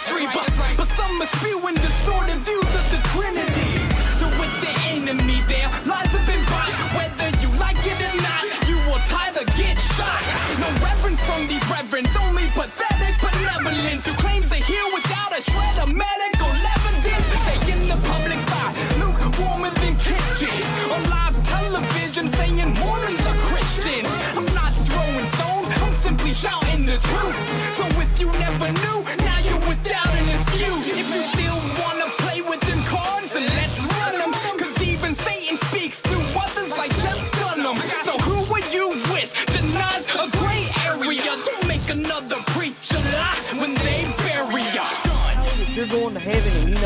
chemistry, but but some are spewing distorted views of the Trinity. You're with the enemy there. Lies have been bought. Whether you like it or not, you will either get shot. No reverence from these reverends, only pathetic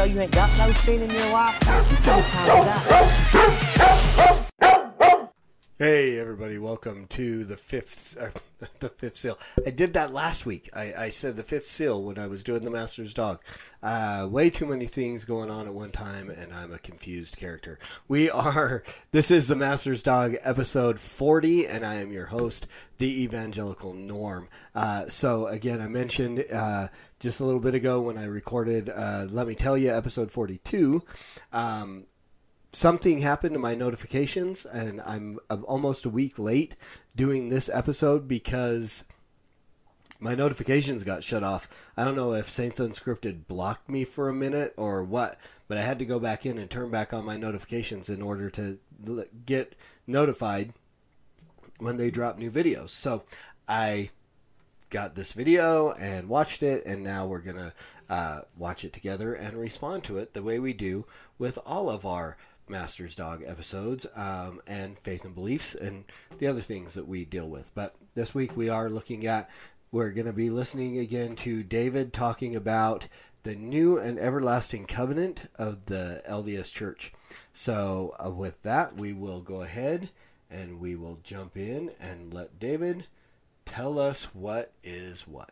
know you ain't got no in your. Hey everybody, welcome to the fifth uh, the fifth seal. I did that last week. I, I said the fifth seal when I was doing the Master's Dog. Uh, way too many things going on at one time, and I'm a confused character. We are. This is the Master's Dog episode 40, and I am your host, the Evangelical Norm. Uh, so again, I mentioned uh, just a little bit ago when I recorded. Uh, Let me tell you, episode 42. Um, something happened to my notifications and I'm, I'm almost a week late doing this episode because my notifications got shut off. I don't know if Saints Unscripted blocked me for a minute or what, but I had to go back in and turn back on my notifications in order to get notified when they drop new videos. So I got this video and watched it, and now we're gonna uh, watch it together and respond to it the way we do with all of our Master's Dog episodes um, and faith and beliefs and the other things that we deal with. But this week we are looking at we're going to be listening again to David talking about the new and everlasting covenant of the LDS Church. So, uh, with that, we will go ahead and we will jump in and let David tell us what is what.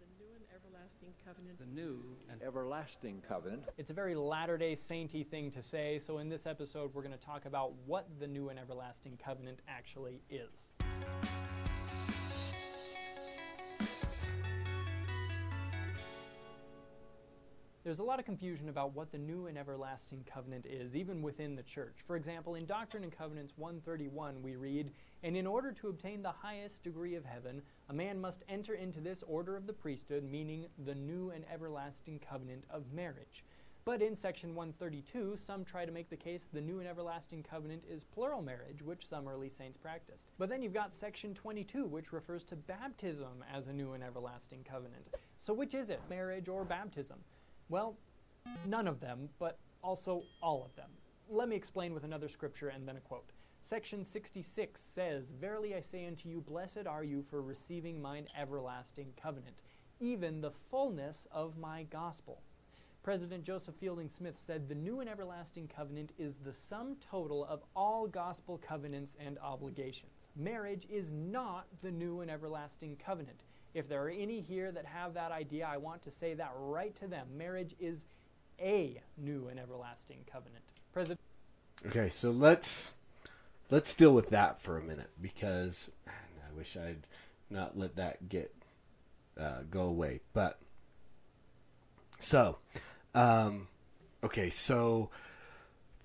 The new and everlasting covenant. The new and everlasting covenant. It's a very Latter day Sainty thing to say, so in this episode, we're going to talk about what the new and everlasting covenant actually is. There's a lot of confusion about what the new and everlasting covenant is, even within the church. For example, in Doctrine and Covenants 131, we read, And in order to obtain the highest degree of heaven, a man must enter into this order of the priesthood, meaning the new and everlasting covenant of marriage. But in section 132, some try to make the case the new and everlasting covenant is plural marriage, which some early saints practiced. But then you've got section 22, which refers to baptism as a new and everlasting covenant. So which is it, marriage or baptism? Well, none of them, but Also, all of them. Let me explain with another scripture and then a quote. Section 66 says, Verily I say unto you, blessed are you for receiving mine everlasting covenant, even the fullness of my gospel. President Joseph Fielding Smith said, The new and everlasting covenant is the sum total of all gospel covenants and obligations. Marriage is not the new and everlasting covenant. If there are any here that have that idea, I want to say that right to them. Marriage is a new and everlasting covenant. President Okay, so let's let's deal with that for a minute because I wish I'd not let that get uh, go away. But so, um, okay, so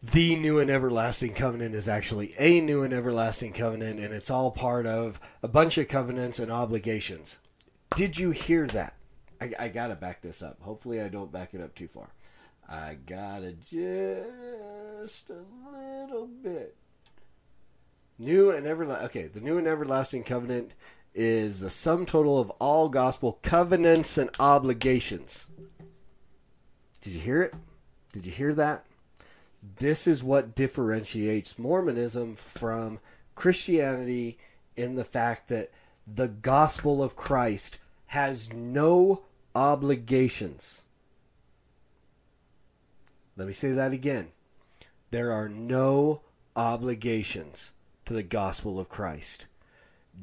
the new and everlasting covenant is actually a new and everlasting covenant, and it's all part of a bunch of covenants and obligations. Did you hear that? I, I gotta back this up. Hopefully, I don't back it up too far. I gotta just a little bit. New and everlasting. Okay, the new and everlasting covenant is the sum total of all gospel covenants and obligations. Did you hear it? Did you hear that? This is what differentiates Mormonism from Christianity in the fact that the gospel of Christ has no obligations. Let me say that again. There are no obligations to the gospel of Christ.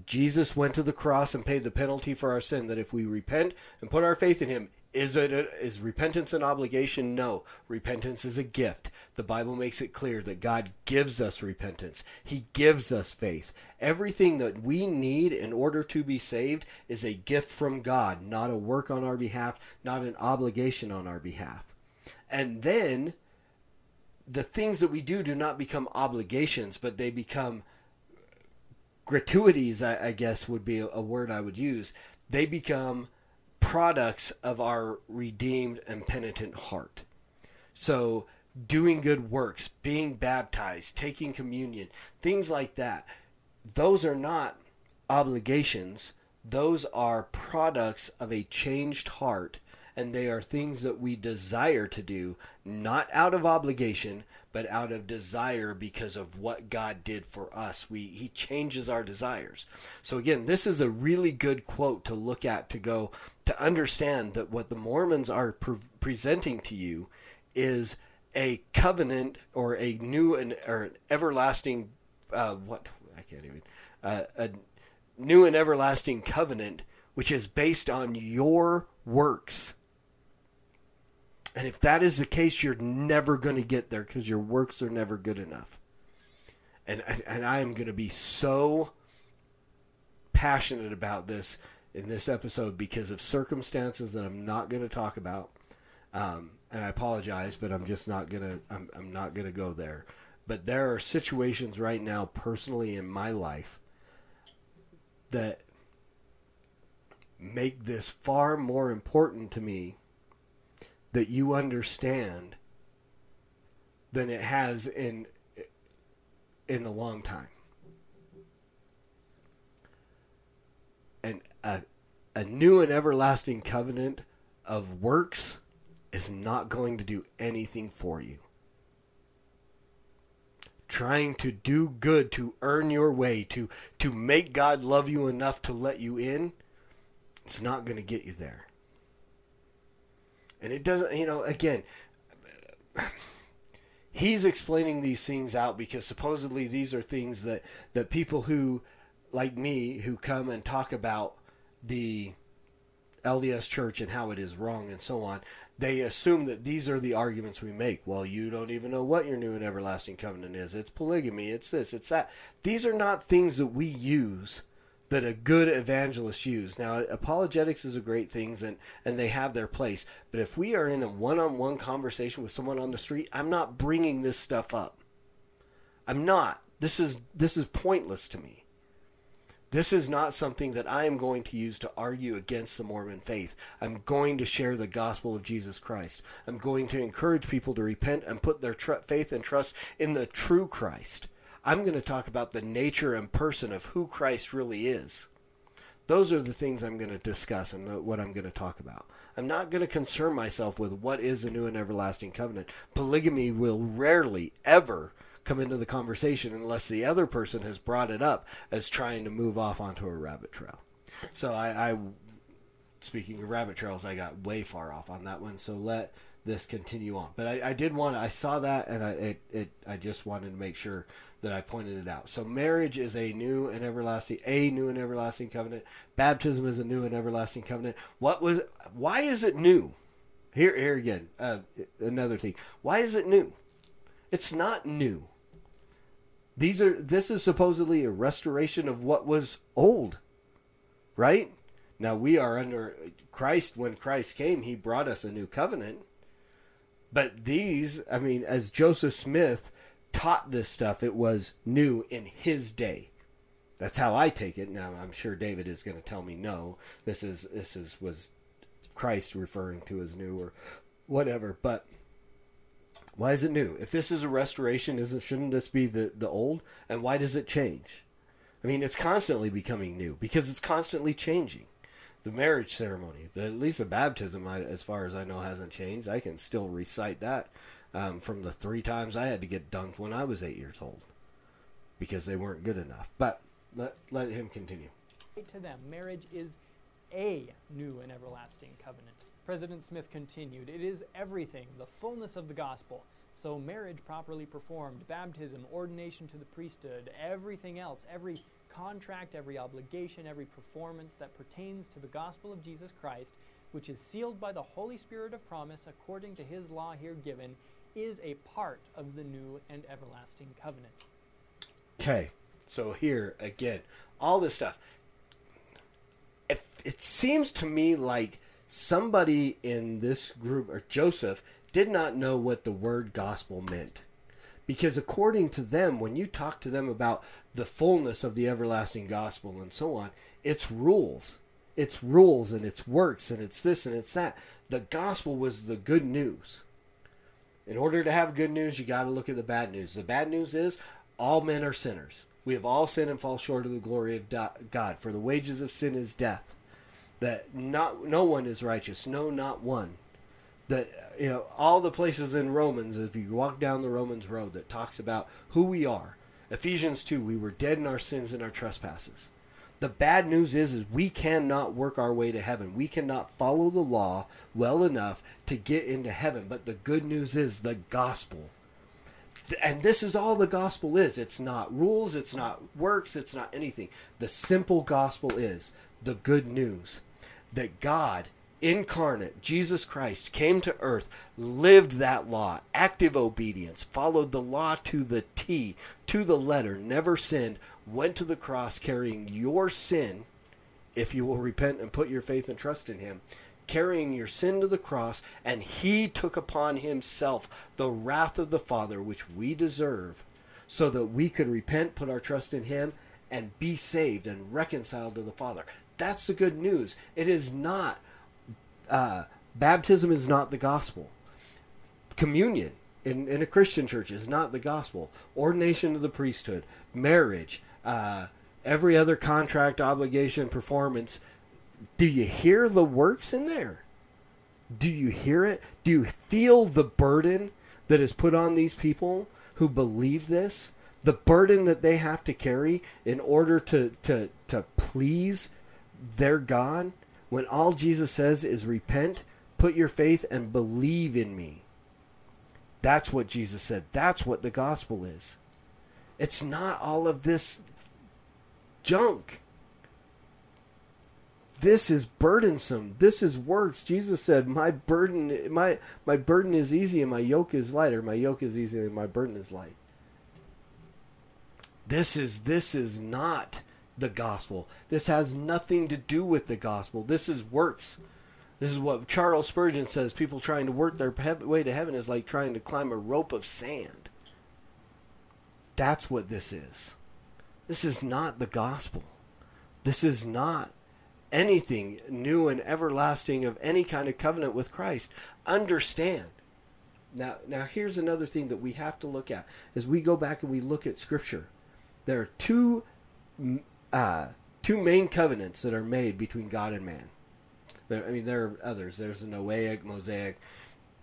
Jesus went to the cross and paid the penalty for our sin that if we repent and put our faith in him is it a, is repentance an obligation? No. Repentance is a gift. The Bible makes it clear that God gives us repentance. He gives us faith. Everything that we need in order to be saved is a gift from God, not a work on our behalf, not an obligation on our behalf. And then the things that we do do not become obligations, but they become gratuities, I, I guess would be a, a word I would use. They become products of our redeemed and penitent heart. So, doing good works, being baptized, taking communion, things like that, those are not obligations. Those are products of a changed heart, and they are things that we desire to do, not out of obligation, but out of desire because of what God did for us. We he changes our desires. So again, this is a really good quote to look at to go to understand that what the Mormons are pre- presenting to you is a covenant or a new and or an everlasting uh, what I can't even uh, a new and everlasting covenant which is based on your works. And if that is the case, you're never going to get there because your works are never good enough. And and I am going to be so passionate about this in this episode because of circumstances that I'm not going to talk about. Um, and I apologize, but I'm just not gonna. I'm, I'm not gonna go there. But there are situations right now, personally in my life, that make this far more important to me that you understand than it has in in a long time. And a, a new and everlasting covenant of works is not going to do anything for you. Trying to do good to earn your way, to to make God love you enough to let you in, it's not going to get you there. And it doesn't, you know, again, he's explaining these things out because supposedly these are things that, that people who, like me, who come and talk about the LDS church and how it is wrong and so on, they assume that these are the arguments we make. Well, you don't even know what your new and everlasting covenant is. It's polygamy, it's this, it's that. These are not things that we use that a good evangelist use. Now, apologetics is a great thing, and, and they have their place. But if we are in a one-on-one conversation with someone on the street, I'm not bringing this stuff up. I'm not. This is this is pointless to me. This is not something that I am going to use to argue against the Mormon faith. I'm going to share the gospel of Jesus Christ. I'm going to encourage people to repent and put their tr- faith and trust in the true Christ. I'm going to talk about the nature and person of who Christ really is. Those are the things I'm going to discuss and what I'm going to talk about. I'm not going to concern myself with what is a new and everlasting covenant. Polygamy will rarely ever come into the conversation unless the other person has brought it up as trying to move off onto a rabbit trail. So I, I speaking of rabbit trails, I got way far off on that one. So let this continue on. But I, I did want I saw that and I it, it I just wanted to make sure that I pointed it out. So marriage is a new and everlasting a new and everlasting covenant. Baptism is a new and everlasting covenant. What was why is it new? Here here again, uh, another thing. Why is it new? It's not new. These are this is supposedly a restoration of what was old. Right? Now we are under Christ when Christ came, he brought us a new covenant. But these, I mean, as Joseph Smith taught this stuff, it was new in his day. That's how I take it. Now I'm sure David is going to tell me no. This is this is was Christ referring to as new or whatever. But why is it new? If this is a restoration, isn't shouldn't this be the the old? And why does it change? I mean, it's constantly becoming new because it's constantly changing the marriage ceremony. at least the baptism, as far as I know, hasn't changed. I can still recite that um, from the three times I had to get dunked when I was eight years old because they weren't good enough. But let, let him continue. To them, marriage is a new and everlasting covenant. President Smith continued, It is everything, the fullness of the gospel. So, marriage properly performed, baptism, ordination to the priesthood, everything else, every contract, every obligation, every performance that pertains to the gospel of Jesus Christ, which is sealed by the Holy Spirit of promise according to his law here given, is a part of the new and everlasting covenant. Okay, so here again, all this stuff. It, it seems to me like somebody in this group, or Joseph, did not know what the word gospel meant because according to them when you talk to them about the fullness of the everlasting gospel and so on it's rules. It's rules and it's works and it's this and it's that. The gospel was the good news. In order to have good news you got to look at the bad news. The bad news is all men are sinners. We have all sinned and fall short of the glory of god for the wages of sin is death. That not no one is righteous. No not one that you know all the places in Romans if you walk down the Romans road that talks about who we are Ephesians 2 we were dead in our sins and our trespasses. The bad news is is we cannot work our way to heaven. We cannot follow the law well enough to get into heaven. But the good news is the gospel. And this is all the gospel is. It's not rules. It's not works. It's not anything. The simple gospel is the good news that God incarnate, Jesus Christ, came to earth, lived that law, active obedience, followed the law to the T, to the letter, never sinned, went to the cross carrying your sin, if you will repent and put your faith and trust in Him, carrying your sin to the cross, and He took upon Himself the wrath of the Father, which we deserve, so that we could repent, put our trust in Him, and be saved and reconciled to the Father. That's the good news. It is not uh, baptism is not the gospel. Communion in, in a Christian church is not the gospel. Ordination of the priesthood, marriage, uh, every other contract, obligation, performance. Do you hear the works in there? Do you hear it? Do you feel the burden that is put on these people who believe this? The burden that they have to carry in order to, to, to please their God? When all Jesus says is repent, put your faith, and believe in me. That's what Jesus said. That's what the gospel is. It's not all of this junk. This is burdensome. This is works. Jesus said, "My burden, my my burden is easy, and my yoke is lighter. My yoke is easy, and my burden is light." This is this is not the gospel. This has nothing to do with the gospel. This is works. This is what Charles Spurgeon says people trying to work their way to heaven is like trying to climb a rope of sand. That's what this is. This is not the gospel. This is not anything new and everlasting of any kind of covenant with Christ. Understand. Now, now here's another thing that we have to look at as we go back and we look at Scripture. There are two uh, two main covenants that are made between God and man. There, I mean, there are others. There's the Noahic, Mosaic,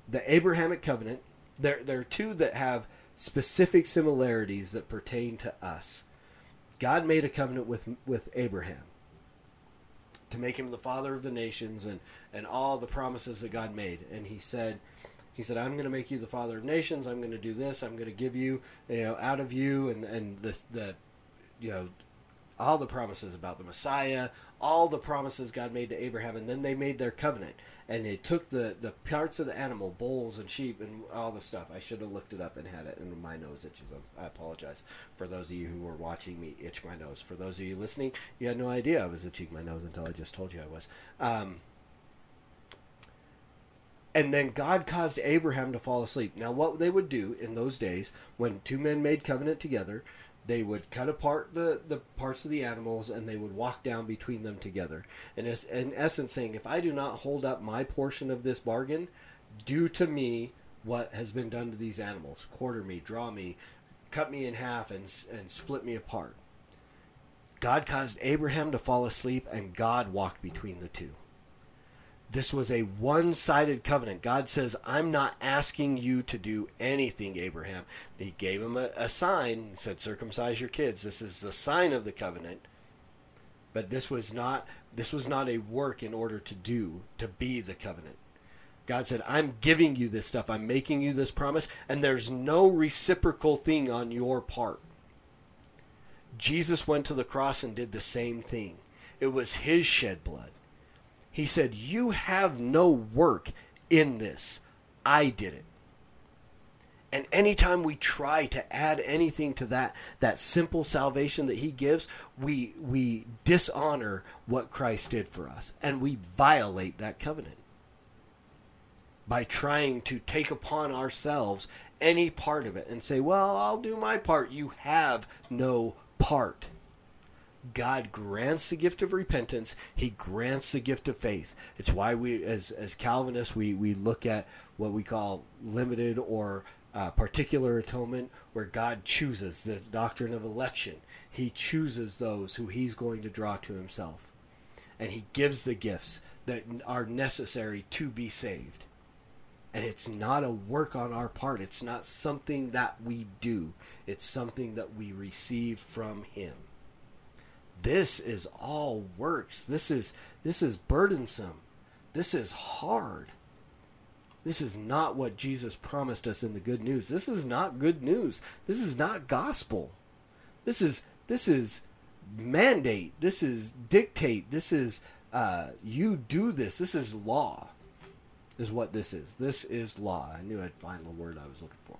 the Abrahamic covenant. There, there are two that have specific similarities that pertain to us. God made a covenant with with Abraham to make him the father of the nations and and all the promises that God made. And he said, he said, I'm going to make you the father of nations. I'm going to do this. I'm going to give you, you know, out of you and and the the, you know, all the promises about the Messiah, all the promises God made to Abraham, and then they made their covenant, and they took the the parts of the animal, bulls and sheep, and all the stuff. I should have looked it up and had it, and my nose itches. I apologize for those of you who were watching me itch my nose. For those of you listening, you had no idea I was itching my nose until I just told you I was. Um, and then God caused Abraham to fall asleep. Now, what they would do in those days, when two men made covenant together, they would cut apart the, the parts of the animals and they would walk down between them together. And in essence saying, if I do not hold up my portion of this bargain, do to me what has been done to these animals. Quarter me, draw me, cut me in half, and, and split me apart. God caused Abraham to fall asleep, and God walked between the two. This was a one sided covenant. God says, I'm not asking you to do anything, Abraham. He gave him a, a sign, said, circumcise your kids. This is the sign of the covenant. But this was not this was not a work in order to do, to be the covenant. God said, I'm giving you this stuff. I'm making you this promise, and there's no reciprocal thing on your part. Jesus went to the cross and did the same thing. It was his shed blood. He said, You have no work in this. I did it. And anytime we try to add anything to that, that simple salvation that he gives, we, we dishonor what Christ did for us. And we violate that covenant by trying to take upon ourselves any part of it and say, Well, I'll do my part. You have no part. God grants the gift of repentance. He grants the gift of faith. It's why we, as, as Calvinists, we, we look at what we call limited or uh, particular atonement, where God chooses the doctrine of election. He chooses those who He's going to draw to Himself. And He gives the gifts that are necessary to be saved. And it's not a work on our part, it's not something that we do, it's something that we receive from Him this is all works. This is this is burdensome. This is hard. This is not what jesus promised us in the good news. This is not good news. This is not gospel. This is this is mandate. This is dictate. This is uh, you do this. This is law is what this is. This is law. I knew i'd find the word i was looking for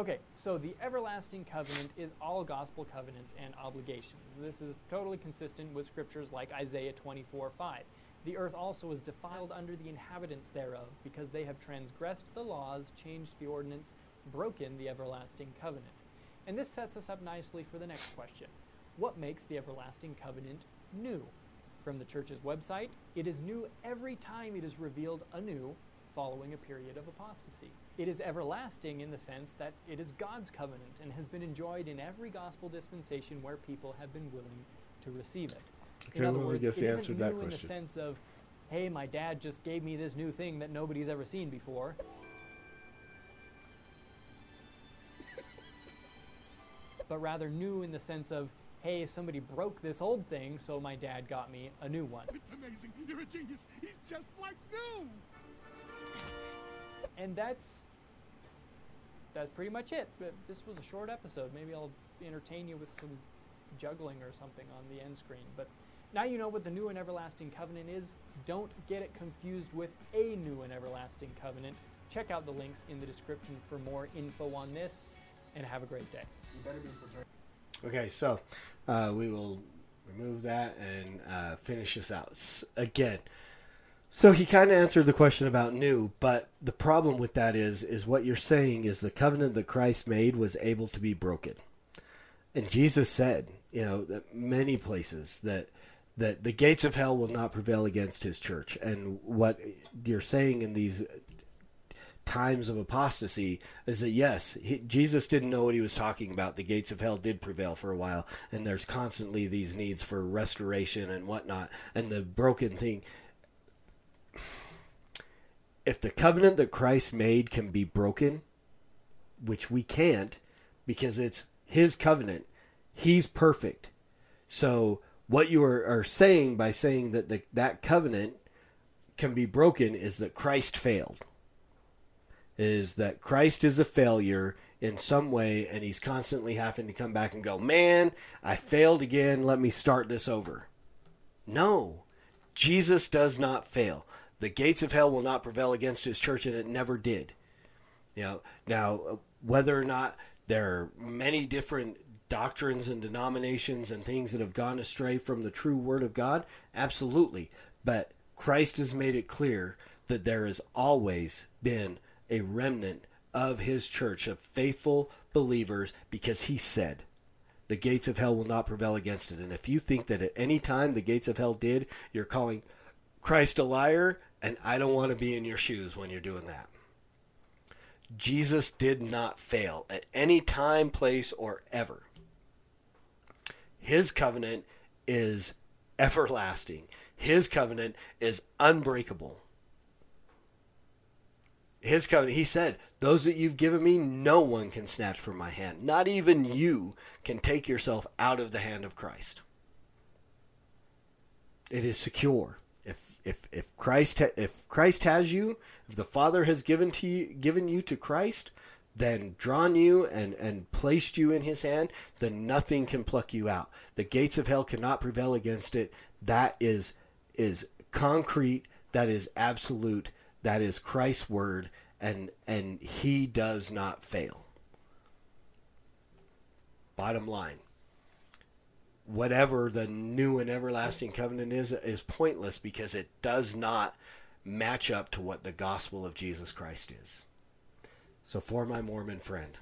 Okay, so the everlasting covenant is all gospel covenants and obligations. This is totally consistent with scriptures like Isaiah 24 5. The earth also is defiled under the inhabitants thereof, because they have transgressed the laws, changed the ordinance, broken the everlasting covenant. And this sets us up nicely for the next question What makes the everlasting covenant new? From the church's website, it is new every time it is revealed anew following a period of apostasy. It is everlasting in the sense that it is God's covenant and has been enjoyed in every gospel dispensation where people have been willing to receive it. Okay, in other well, I words, guess it you isn't answered new that in the sense of, hey, my dad just gave me this new thing that nobody's ever seen before. But rather new in the sense of, hey, somebody broke this old thing, so my dad got me a new one. It's amazing. You're a genius. He's just like new. and that's that's pretty much it. But this was a short episode. Maybe I'll entertain you with some juggling or something on the end screen. But now you know what the new and everlasting covenant is. Don't get it confused with a new and everlasting covenant. Check out the links in the description for more info on this, and have a great day. Okay, so uh, we will remove that and uh, finish this out S- again. So he kind of answered the question about new, but the problem with that is, is what you're saying is the covenant that Christ made was able to be broken, and Jesus said, you know, that many places that that the gates of hell will not prevail against His church, and what you're saying in these times of apostasy is that yes, he, Jesus didn't know what he was talking about. The gates of hell did prevail for a while, and there's constantly these needs for restoration and whatnot, and the broken thing. If the covenant that Christ made can be broken, which we can't, because it's his covenant, he's perfect. So what you are, are saying by saying that the, that covenant can be broken is that Christ failed. Is that Christ is a failure in some way and he's constantly having to come back and go, Man, I failed again. Let me start this over. No, Jesus does not fail. The gates of hell will not prevail against his church, and it never did. You know, now, uh, whether or not there are many different doctrines and denominations and things that have gone astray from the true word of God, absolutely. But Christ has made it clear that there has always been a remnant of his church of faithful believers because he said, the gates of hell will not prevail against it. And if you think that at any time the gates of hell did, you're calling Christ a liar, and I don't want to be in your shoes when you're doing that. Jesus did not fail at any time, place, or ever. His covenant is everlasting. His covenant is unbreakable. His covenant, he said, Those that you've given me, no one can snatch from my hand. Not even you can take yourself out of the hand of Christ. It is secure. If if Christ if Christ has you, if the Father has given to you, given you to Christ, then drawn you and, and placed you in his hand, then nothing can pluck you out. The gates of hell cannot prevail against it. That is is concrete, that is absolute, that is Christ's word, and and he does not fail. Bottom line. Whatever the new and everlasting covenant is is pointless because it does not match up to what the gospel of Jesus Christ is. So, for my Mormon friend,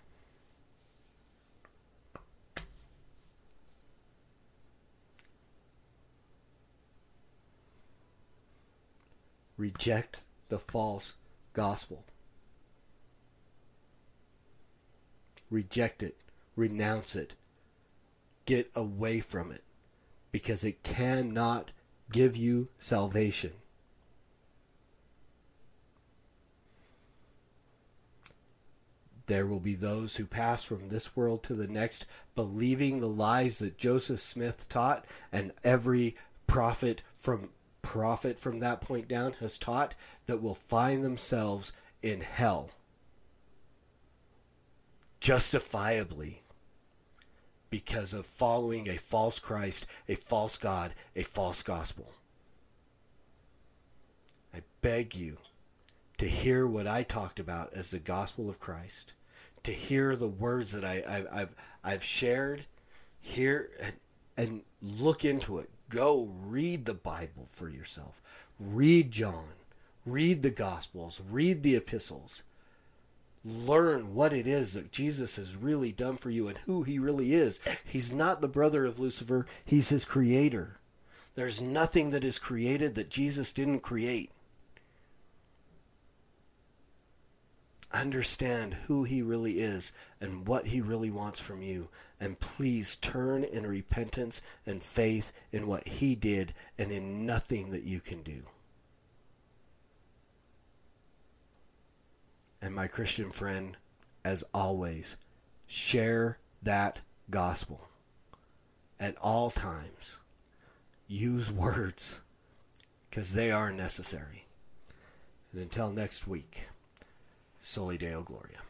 reject the false gospel. Reject it, renounce it, get away from it because it cannot give you salvation. there will be those who pass from this world to the next believing the lies that Joseph Smith taught and every prophet from prophet from that point down has taught that will find themselves in hell justifiably because of following a false Christ, a false God, a false gospel. I beg you to hear what I talked about as the gospel of Christ to hear the words that I, I, have I've shared, hear and, and look into it. Go read the Bible for yourself. Read John. Read the Gospels. Read the epistles. Learn what it is that Jesus has really done for you and who he really is. He's not the brother of Lucifer, he's his creator. There's nothing that is created that Jesus didn't create. understand who he really is and what he really wants from you. And please turn in repentance and faith in what he did and in nothing that you can do. And my Christian friend, as always, share that gospel at all times. Use words because they are necessary. And until next week. Soli Deo Gloria.